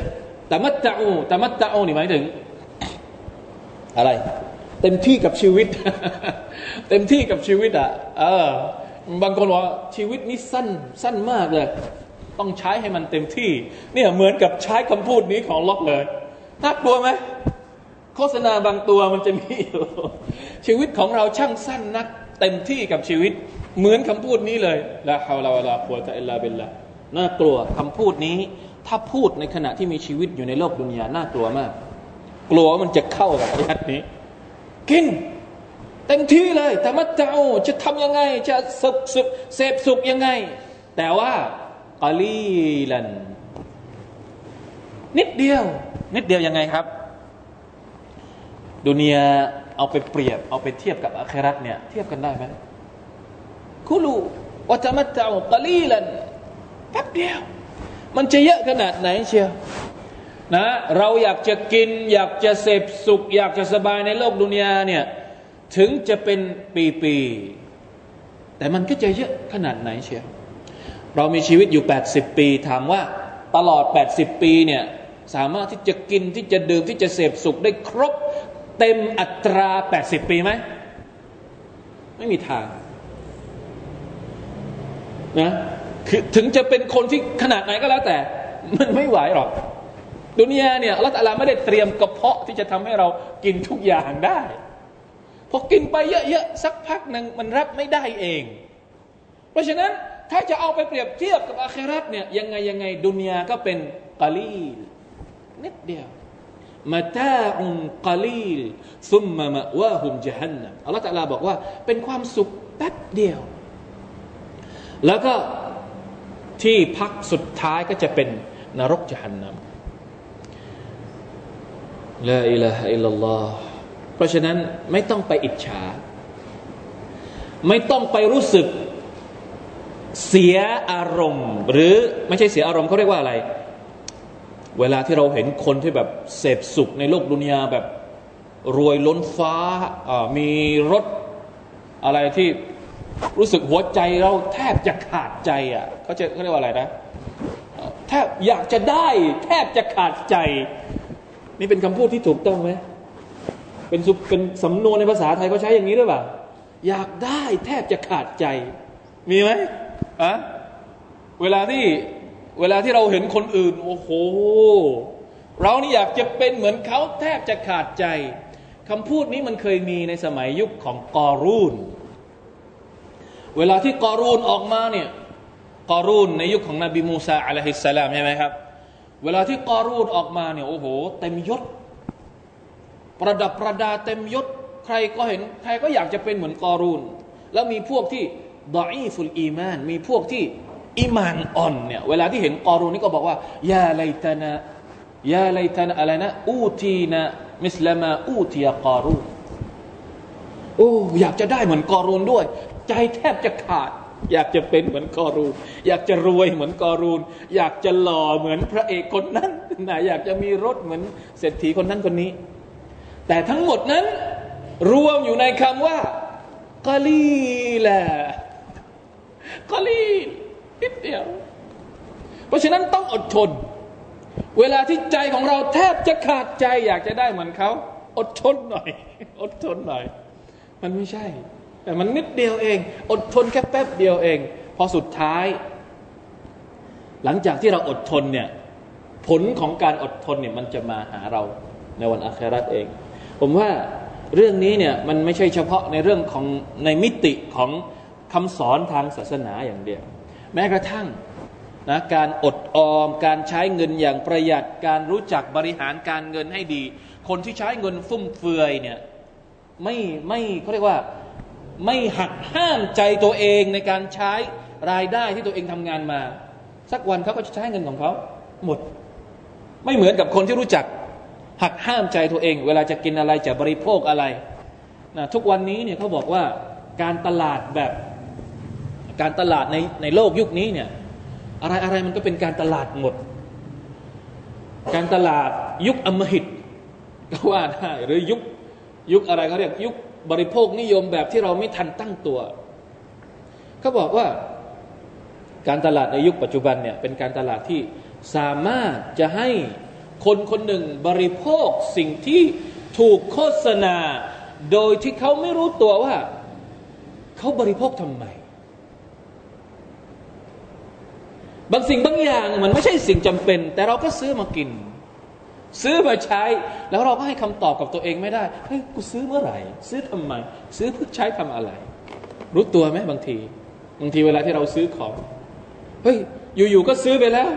แต่มัจจาวต่มัจจาวนี่หมายถึง อะไร เต็มที่กับชีวิต เต็มที่กับชีวิตอะเออบางคนว่าชีวิตนี้สั้นสั้นมากเลย ต้องใช้ให้มันเต็มที่ เนี่ยเหมือนกับใช้คำพูดนี้ของล็อกเลยน่ากลัวไหม โฆษณาบางตัวมันจะมีอยู่ ชีวิตของเราช่างสั้นนัก เต็มที่กับชีวิต เหมือนคำพูดนี้เลยละฮาวลาวลาควตะอิลลาบิลละน่ากลัวคำพูดนี้ ถ้าพูดในขณะที่มีชีวิตอยู่ในโลกดุนยาน่ากลัวมาก กลัวว่ามันจะเข้ากับอายัดนี้ กินเต็มที่เลยแต่มาเจ้าจะทำยังไง จะสุขสุขเสพสุขยังไง แต่ว่ากาลีลันนิดเดียว นิดเดียวยังไงครับ ดุนยาเอาไปเปรียบ เอาไปเทียบกับอาครัตเนี่ยเทียบกันได้ไหมคุลูวัตมัตตะกลีลันแป๊บเดียว มันจะเยอะขนาดไหนเชียวนะเราอยากจะกิน อยากจะเสพสุข อยากจะสบายในโลกดุนยาเนี่ยถึงจะเป็นปีๆแต่มันก็จะเยอะขนาดไหนเชียวเรามีชีวิตอยู่ 80 ปี ถามว่าตลอด 80 ปีเนี่ยสามารถที่จะกินที่จะดื่มที่จะเสพสุขได้ครบ เต็มอัตรา 80 ปีไหม ไม่มีทางนะคือถึงจะเป็นคนที่ขนาดไหนก็แล้วแต่ มันไม่ไหวหรอก ดุนยาเนี่ยอัลลอฮฺไม่ได้เตรียมกระเพาะที่จะทำให้เรากินทุกอย่างได้พอกินไปเยอะๆสักพักหนึ่งมันรับไม่ได้เอง เพราะฉะนั้นถ้าจะเอาไปเปรียบเทียบกับอาคราตเนี่ยยังไงยังไงดุนยาก็เป็นกาลีนิดเดียว มาตาอุนกาลีลซุมมามะวะฮุมจฮันนัมอัลลอฮฺตะลาบอกว่า เป็นความสุขแป๊บเดียว แล้วก็ที่พักสุดท้ายก็จะเป็นนรกจฮันนัมลาอิลาฮะอิลลัลลอฮ์เพราะฉะนั้นไม่ต้องไปอิจฉา ไม่ต้องไปรู้สึกเสียอารมณ์ หรือไม่ใช่เสียอารมณ์เขาเรียกว่าอะไร เวลาที่เราเห็นคนที่แบบเสพสุขในโลกดุนยาแบบรวยล้นฟ้ามีรถอะไรที่รู้สึกหัวใจเราแทบจะขาดใจอะเขาจะเขาเรียกว่าอะไรนะแทบอยากจะได้ แทบจะขาดใจ นี่เป็นคำพูดที่ถูกต้องไหมเป็นเป็นสำนวนในภาษาไทยเขาใช้อย่างนี้หรือเปล่าอยากได้แทบจะขาดใจ มีไหมอะเวลาที่ เวลาที่เราเห็นคนอื่น โอ้โห เรานี่อยากจะเป็นเหมือนเขาแทบจะขาดใจคำพูดนี้มันเคยมีในสมัยยุคของกอรูน เวลาที่กอรูนออกมาเนี่ยกอรูนในยุคของนบีมูซาอะลัยฮิสสลามใช่ไหมครับ เวลาที่กอรูนออกมาเนี่ยโอ้โห เต็มยศ ประดับประดาเต็มยศ ใครก็เห็นใครก็อยากจะเป็นเหมือนกอรูน แล้วมีพวกที่ดอีฟุลอีมาน มีพวกที่ อีมานอ่อนเนี่ยเวลาที่เห็นกอรูนนี่ก็บอกว่ายาไลตนะยาไลตนะอะไรนะอูตีนะมิสลามาอูตียกอรูนโอ้อยากจะได้เหมือนกอรูนด้วย ใจแทบจะขาด อยากจะเป็นเหมือนกอรูน อยากจะรวยเหมือนกอรูน อยากจะหล่อเหมือนพระเอกคนนั้นนะอยากจะมีรถเหมือนเศรษฐีคนนั้นคนนี้ แต่ทั้งหมดนั้น รวมอยู่ในคำว่ากะลีละกะลี นิดเดียว เพราะฉะนั้นต้องอดทน เวลาที่ใจของเราแทบจะขาดใจอยากจะได้เหมือนเขา อดทนหน่อย อดทนหน่อย มันไม่ใช่ แต่มันนิดเดียวเอง อดทนแค่แป๊บเดียวเอง พอสุดท้าย หลังจากที่เราอดทนเนี่ย ผลของการอดทนเนี่ยมันจะมาหาเราในวันอาคราตเอง ผมว่าเรื่องนี้เนี่ยมันไม่ใช่เฉพาะในเรื่องของในมิติของคำสอนทางศาสนาอย่างเดียว แม้กระทั่งนะการอดออม การใช้เงินอย่างประหยัด การรู้จักบริหารการเงินให้ดี คนที่ใช้เงินฟุ่มเฟือยเนี่ยไม่ไม่เขาเรียกว่าไม่หักห้ามใจตัวเองในการใช้รายได้ที่ตัวเองทำงานมา สักวันเขาก็จะใช้เงินของเขาหมด ไม่เหมือนกับคนที่รู้จัก หักห้ามใจตัวเอง เวลาจะกินอะไรจะบริโภคอะไรนะทุกวันนี้เนี่ยเขาบอกว่าการตลาดแบบ การตลาดในในโลกยุคนี้เนี่ยอะไรอะไรมันก็เป็นการตลาดหมด การตลาดยุคอมหิตก็ว่าได้หรือยุคยุคอะไรเขาเรียกยุคบริโภคนิยมแบบที่เราไม่ทันตั้งตัวเขาบอกว่าการตลาดในยุคปัจจุบันเนี่ยเป็นการตลาดที่สามารถจะให้คนคนหนึ่งบริโภคสิ่งที่ถูกโฆษณา โดยที่เขาไม่รู้ตัวว่า เขาบริโภคทำไม บางสิ่งบางอย่างมันไม่ใช่สิ่งจำเป็น แต่เราก็ซื้อมากิน ซื้อมาใช้ แล้วเราก็ให้คำตอบกับตัวเองไม่ได้เฮ้ยกูซื้อเมื่อไหร่ ซื้อทำไม ซื้อเพื่อใช้ทำอะไร รู้ตัวไหมบางที บางทีเวลาที่เราซื้อของเฮ้ยอยู่ๆก็ซื้อไปแล้ว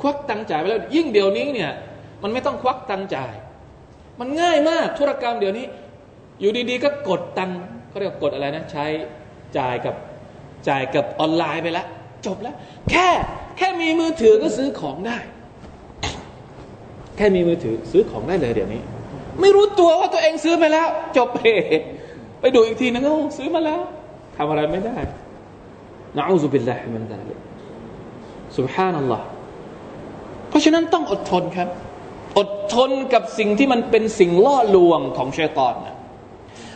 ควักตังจ่ายไปแล้ว ยิ่งเดี๋ยวนี้เนี่ย มันไม่ต้องควักตังจ่าย มันง่ายมากธุรกรรมเดี๋ยวนี้ อยู่ดีๆ ก็กดตังเขาเรียกกดอะไรนะ ใช้จ่ายกับจ่ายกับออนไลน์ไปแล้วจบแล้ว แค่ แค่มีมือถือก็ซื้อของได้ แค่มีมือถือซื้อของได้เลยเดี๋ยวนี้ ไม่รู้ตัวว่าตัวเองซื้อไปแล้ว จบเพไปดูอีกทีนึงก็ซื้อมาแล้วทำอะไรไม่ได้นะอูซุบิลลาฮิมินซาลิกสุบฮานัลลอฮ์เพราะฉะนั้นต้องอดทนครับ อดทนกับสิ่งที่มันเป็นสิ่งล่อลวงของชัยตอนนะ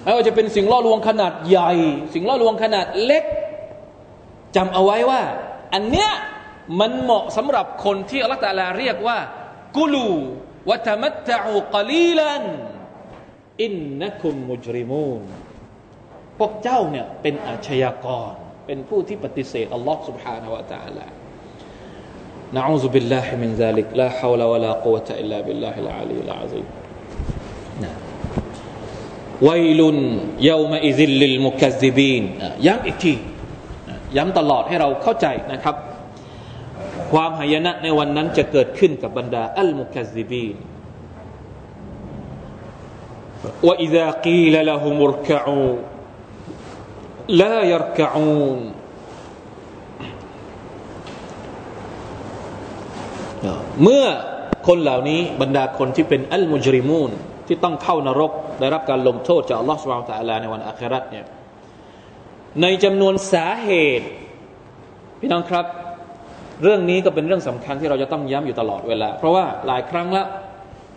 ไม่ว่าจะเป็นสิ่งล่อลวงขนาดใหญ่ สิ่งล่อลวงขนาดเล็กจำเอาไว้ว่า อันเนี้ย มันเหมาะสำหรับคนที่อัลลอฮฺตะลาเรียกว่า กุลูวะตมัตตะอุกลีลันอินนะคุมมุจริมูนพวกเจ้าเนี่ยเป็นอาชญากร เป็นผู้ที่ปฏิเสธอัลลอฮฺ سبحانه และ تعالى นะอูซุบิลลาฮิมินซาลิกลาฮาวลาวะลากุวะตะอิลลาบิลลาฮิลอาลีลอาซีนะวัยลุนยามอิซิลลิลมุกัซซิบีนย้ำอีกทีย้ำตลอดให้เราเข้าใจนะครับ ความหายนะในวันนั้นจะเกิดขึ้นกับบรรดาอัลมุคัซิบีน وإذا قيل لهم اركعوا لا يركعون เมื่อคนเหล่านี้บรรดาคนที่เป็นอัลมุจริมูนที่ต้องเข้านรก ได้รับการลงโทษจากอัลลอฮฺสุบานตะลาในวันอาคราตเนี่ยในจำนวนสาเหตุ พี่น้องครับ เรื่องนี้ก็เป็นเรื่องสำคัญที่เราจะต้องย้ำอยู่ตลอดเวลา เพราะว่าหลายครั้งแล้ว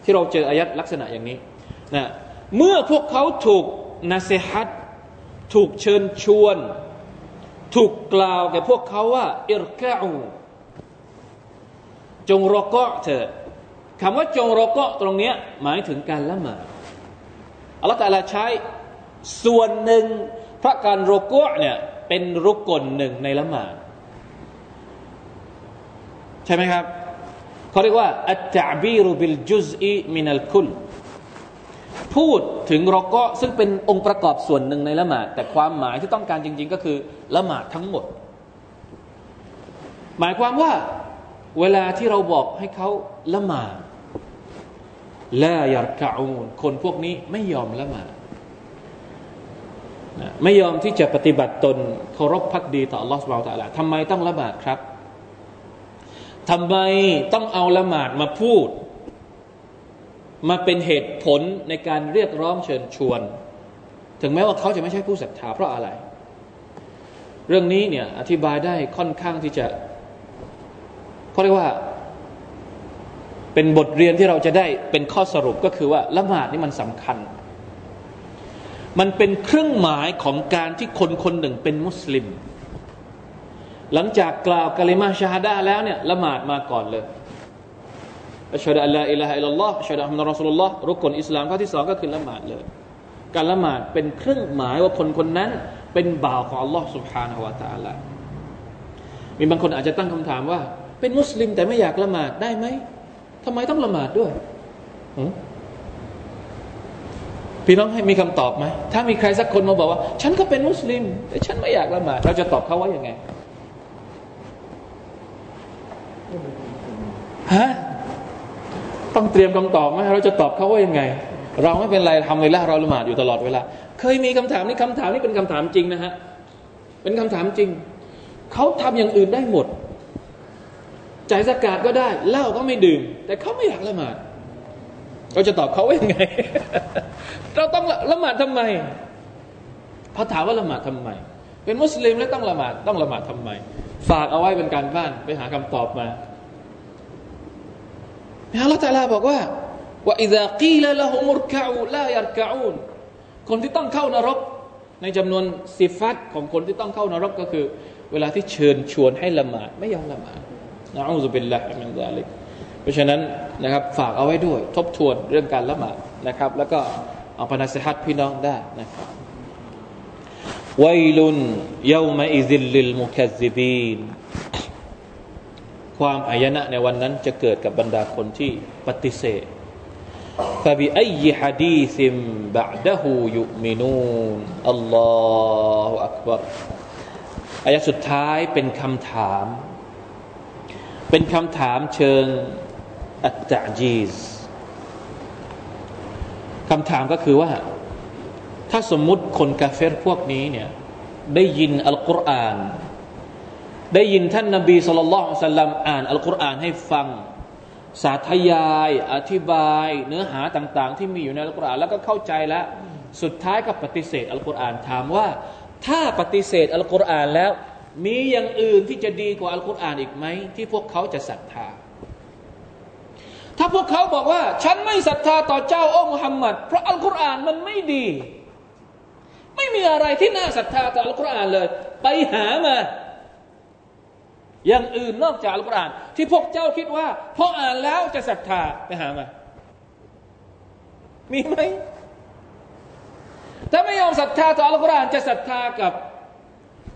ที่เราเจออายัดลักษณะอย่างนี้นะเมื่อพวกเขาถูกนาเซฮัตถูกเชิญชวน ถูกกล่าวแก่พวกเขาว่าอิรกะอูจงรอกะเถิดคำว่าจงรอกะตรงนี้หมายถึงการละหมาดอัลลอฮฺตาลาใช้ส่วนหนึ่งพระการรอกะเนี่ยเป็นรุกลหนึ่งในละหมาด ช่ไหมครับเขาเรียกว่าอัตตะบีรุบิลจุซอีมินัลคุลพูดถึงรอกะซึ่งเป็นองค์ประกอบส่วนหนึ่งในละหมาดแต่ความหมายที่ต้องการจริง ๆ ก็คือละหมาดทั้งหมด หมายความว่า เวลาที่เราบอกให้เขาละหมาดและยารกาอูนคนพวกนี้ไม่ยอมละหมาดไม่ยอมที่จะปฏิบัติตนเคารพพักดีต่ออัลลอฮฺสุบไบรตะลาทำไมต้องละหมาดครับ ทำไมต้องเอาละหมาดมาพูด มาเป็นเหตุผลในการเรียกร้องเชิญชวน ถึงแม้ว่าเขาจะไม่ใช่ผู้ศรัทธาเพราะอะไร เรื่องนี้เนี่ยอธิบายได้ค่อนข้างที่จะเขาเรียกว่า เป็นบทเรียนที่เราจะได้เป็นข้อสรุปก็คือว่าละหมาดนี่มันสำคัญ มันเป็นเครื่องหมายของการที่คนคนหนึ่งเป็นมุสลิม หลังจากกล่าวกะลิมาชาฮดาแล้วเนี่ยละหมาดมาก่อนเลยอัชฮะดะอัลลอฮอิลลาฮอิลลัลลอฮ์อัชฮะดะอัมรอสุลลอฮ์รุกลอิสลามข้อที่สองก็คือละหมาดเลย การละหมาดเป็นเครื่องหมายว่าคนคนนั้น เป็นบ่าวของอัลลอฮ์ سبحانه และ تعالى มีบางคนอาจจะตั้งคำถามว่า เป็นมุสลิมแต่ไม่อยากละหมาดได้ไหมทำไมต้องละหมาดด้วยพี่น้องให้มีคำตอบไหมถ้ามีใครสักคนมาบอกว่า ฉันก็เป็นมุสลิม แต่ฉันไม่อยากละหมาดเราจะตอบเขาว่ายังไง ฮะต้องเตรียมคำตอบไหมเราจะตอบเขาว่ายังไง เราไม่เป็นไรทำเลยละเราละหมาดอยู่ตลอดเวลา เคยมีคำถามนี้คำถามนี้เป็นคำถามจริงนะฮะเป็นคำถามจริง เขาทำอย่างอื่นได้หมดจ่ายสกาดก็ได้เหล้าก็ไม่ดื่ม แต่เขาไม่อยากละหมาดเราจะตอบเขาว่ายังไง เราต้องละหมาดทำไมพอถามว่าละหมาดทำไม เป็นมุสลิมแล้วต้องละหมาดต้องละหมาดทำไม ฝากเอาไว้เป็นการบ้านไปหาคำตอบมา อัลลอฮฺตาลาบอกว่าوإذا قيل لهم اركعوا لا يركعونคนที่ต้องเข้านรก ในจำนวนصفاتของคนที่ต้องเข้านรกก็คือ เวลาที่เชิญชวนให้ละหมาดไม่ยอมละหมาดنعوذ بالله من ذلكเพราะฉะนั้นนะครับฝากเอาไว้ด้วย ทบทวนเรื่องการละหมาดนะครับ แล้วก็เอาไป نصيحةพี่น้องได้นะครับวัยลุนยามาอิซิลลิลมุคัซซิบีน ความอายนะในวันนั้นจะเกิดกับบรรดาคนที่ปฏิเสธฟะบิอัยฮะดีซิมบะดะฮูยุมินูนอัลลอฮฺอักบารอายะสุดท้ายเป็นคำถาม เป็นคำถามเชิงอัตตะจีซคำถามก็คือว่า ถ้าสมมุติคนกาเฟรพวกนี้เนี่ยได้ยินอัลกุรอาน ได้ยินท่านนบีสุลต่านสัลลัมอ่านอัลกุรอานให้ฟัง สาธยาย อธิบาย เนื้อหาต่างๆ ที่มีอยู่ในอัลกุรอานแล้วก็เข้าใจแล้ว สุดท้ายก็ปฏิเสธอัลกุรอานถามว่า ถ้าปฏิเสธอัลกุรอานแล้ว มีอย่างอื่นที่จะดีกว่าอัลกุรอานอีกไหมที่พวกเขาจะศรัทธา ถ้าพวกเขาบอกว่า ฉันไม่ศรัทธาต่อเจ้าองค์มุฮัมมัดเพราะอัลกุรอานมันไม่ดี ไม่มีอะไรที่น่าศรัทธาต่ออัลกุรอานเลย ไปหามา อย่างอื่นนอกจากอัลกุรอานที่พวกเจ้าคิดว่าพออ่านแล้วจะศรัทธาไปหามา มีไหมถ้าไม่ยอมศรัทธาต่ออัลกุรอานจะศรัทธากับ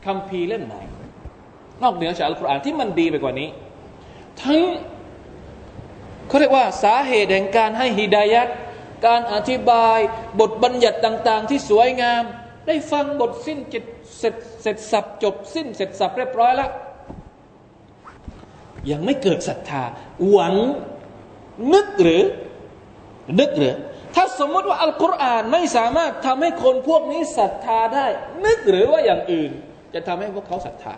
คำพีเล่มไหน นอกเหนือจากอัลกุรอานที่มันดีไปกว่านี้ ทั้งเขาเรียกว่าสาเหตุแห่งการให้ฮิดายัดการอธิบายบทบัญญัติต่าง ๆ ที่สวยงาม ได้ฟังบทสิ้นจิตเสร็จเสร็จสับจบสิ้นเสร็จสับเรียบร้อยแล้ว ยังไม่เกิดศรัทธา หวังนึกหรือ นึกหรือ ถ้าสมมติว่าอัลกุรอานไม่สามารถทำให้คนพวกนี้ศรัทธาได้ นึกหรือว่าอย่างอื่น จะทำให้พวกเขาศรัทธา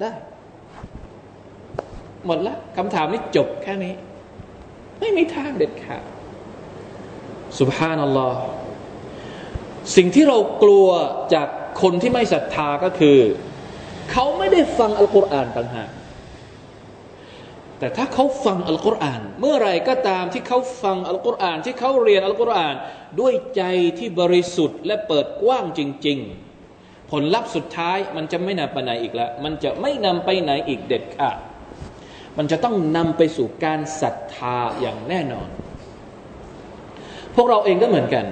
ได้ หมดละคำถามนี้จบแค่นี้ ไม่มีทางเด็ดขาดสุบฮานัลลอฮ์สิ่งที่เรากลัวจากคนที่ไม่ศรัทธาก็คือ เขาไม่ได้ฟังอัลกุรอานต่างหาก แต่ถ้าเขาฟังอัลกุรอานเมื่อไรก็ตามที่เขาฟังอัลกุรอานที่เขาเรียนอัลกุรอาน ด้วยใจที่บริสุทธิ์และเปิดกว้างจริง ๆ ผลลัพธ์สุดท้ายมันจะไม่นำไปไหนอีกแล้วมันจะไม่นำไปไหนอีกเด็ดขาดมันจะต้องนำไปสู่การศรัทธาอย่างแน่นอน พวกเราเองก็เหมือนกัน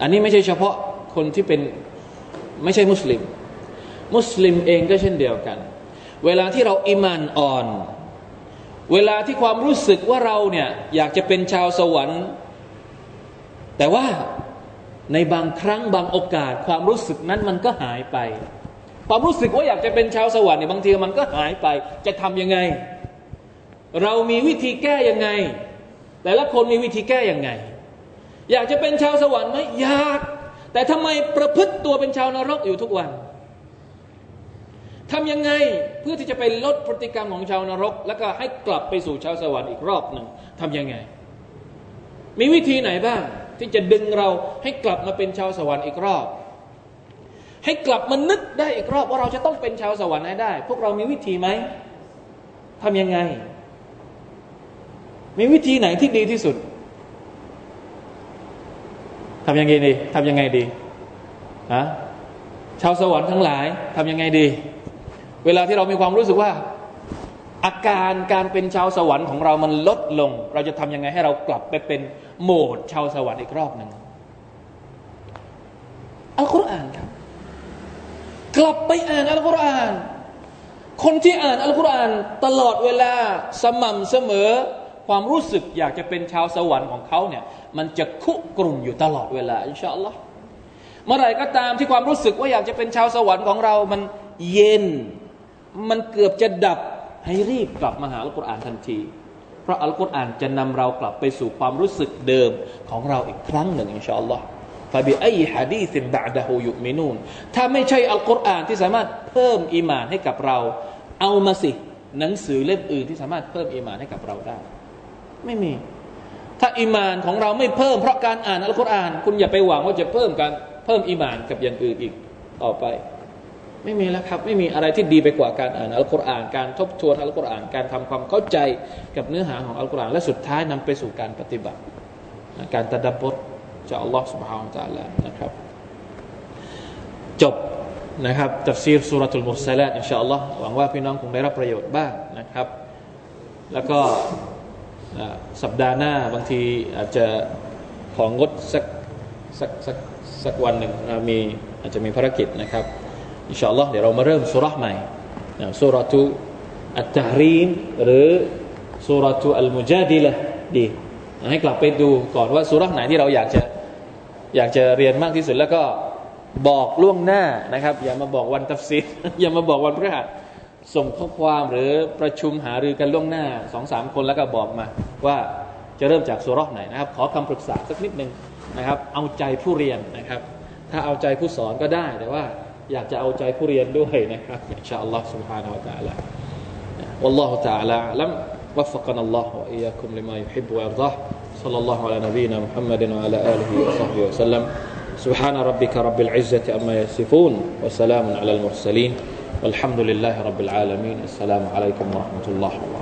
อันนี้ไม่ใช่เฉพาะคนที่เป็นไม่ใช่มุสลิม มุสลิมเองก็เช่นเดียวกัน เวลาที่เราอิมานอ่อน เวลาที่ความรู้สึกว่าเราเนี่ยอยากจะเป็นชาวสวรรค์ แต่ว่าในบางครั้งบางโอกาส ความรู้สึกนั้นมันก็หายไป ความรู้สึกว่าอยากจะเป็นชาวสวรรค์เนี่ยบางทีมันก็หายไป จะทำยังไง เรามีวิธีแก้ยังไง แต่ละคนมีวิธีแก้ยังไง อยากจะเป็นชาวสวรรค์ไหมอยาก แต่ทำไมประพฤติตัวเป็นชาวนรกอยู่ทุกวัน ทำยังไงเพื่อที่จะไปลดพฤติกรรมของชาวนรก แล้วก็ให้กลับไปสู่ชาวสวรรค์อีกรอบหนึ่งทำยังไง มีวิธีไหนบ้าง ที่จะดึงเราให้กลับมาเป็นชาวสวรรค์อีกรอบ ให้กลับมานึกได้อีกรอบว่าเราจะต้องเป็นชาวสวรรค์ให้ได้ พวกเรามีวิธีไหมทำยังไง มีวิธีไหนที่ดีที่สุดทำยังไงดีทำยังไงดีฮะชาวสวรรค์ทั้งหลายทำยังไงดี เวลาที่เรามีความรู้สึกว่า อาการการเป็นชาวสวรรค์ของเรามันลดลง เราจะทำยังไงให้เรากลับไปเป็นโหมดชาวสวรรค์อีกรอบหนึ่งอัลกุรอานครับ กลับไปอ่านอัลกุรอาน คนที่อ่านอัลกุรอานตลอดเวลาสม่ำเสมอ ความรู้สึกอยากจะเป็นชาวสวรรค์ของเขาเนี่ย มันจะคุกรุ่นอยู่ตลอดเวลาอินชาอัลลอฮ์เมื่อไหร่ก็ตามที่ความรู้สึกว่าอยากจะเป็นชาวสวรรค์ของเรา มันเย็น มันเกือบจะดับให้รีบกลับมาหาอัลกุรอานทันที เพราะอัลกุรอานจะนำเรากลับไปสู่ความรู้สึกเดิมของเราอีกครั้งหนึ่งอินชาอัลลอฮ์ฟาบิอัยฮะดีสิบะดะฮูยุมินูนถ้าไม่ใช่อัลกุรอานที่สามารถเพิ่มอีมานให้กับเรา เอามาสิ หนังสือเล่มอื่นที่สามารถเพิ่มอีมานให้กับเราได้ ไม่มี ถ้าอีมานของเราไม่เพิ่มเพราะการอ่านอัลกุรอาน คุณอย่าไปหวังว่าจะเพิ่มการเพิ่มอีมานกับอย่างอื่นอีกต่อไป ไม่มีแล้วครับ ไม่มีอะไรที่ดีไปกว่าการอ่านอัลกุรอานการทบทวนอัลกุรอานการทำความเข้าใจกับเนื้อหาของอัลกุรอานและสุดท้ายนำไปสู่การปฏิบัติ การตัดับบทจากอัลลอฮฺสุบฮานตะลานะครับ จบนะครับตัฟซีรสุรทูลมุสลิมอินชาอัลลอฮ์หวังว่าพี่น้องคงได้รับประโยชน์บ้างนะครับ แล้วก็สัปดาห์หน้าบางทีอาจจะของงดสักสักสักสักวันหนึ่งมีอาจจะมีภารกิจนะครับ อินชาอัลลอฮ์เดี๋ยวเรามาเริ่มสุรษใหม่สุรทูอัตตารีมหรือสุรทูอัลมุจาดิละดีให้กลับไปดูก่อนว่าสุรษไหนที่เราอยากจะอยากจะเรียนมากที่สุดแล้วก็บอกล่วงหน้านะครับ อย่ามาบอกวันตัฟซีอย่ามาบอกวันพฤหัสส่งข้อความหรือประชุมหารือกันล่วงหน้าสองสามคนแล้วก็บอกมาว่าจะเริ่มจากสุรษไหนนะครับ ขอคำปรึกษาสักนิดหนึ่งนะครับ เอาใจผู้เรียนนะครับ ถ้าเอาใจผู้สอนก็ได้แต่ว่า อยากจะเอาใจผู้เรียนด้วยนะครับอินชาอัลลอฮ์ سبحانه และ تعالى والله تعالى أعلم وفقنا الله وإياكم لما يحب ويرضاه صلى الله على نبينا محمد وعلى آله وصحبه وسلم سبحان ربك رب العزة أما يصفون وسلام على المرسلين والحمد لله رب العالمين السلام عليكم ورحمة الله وبركاته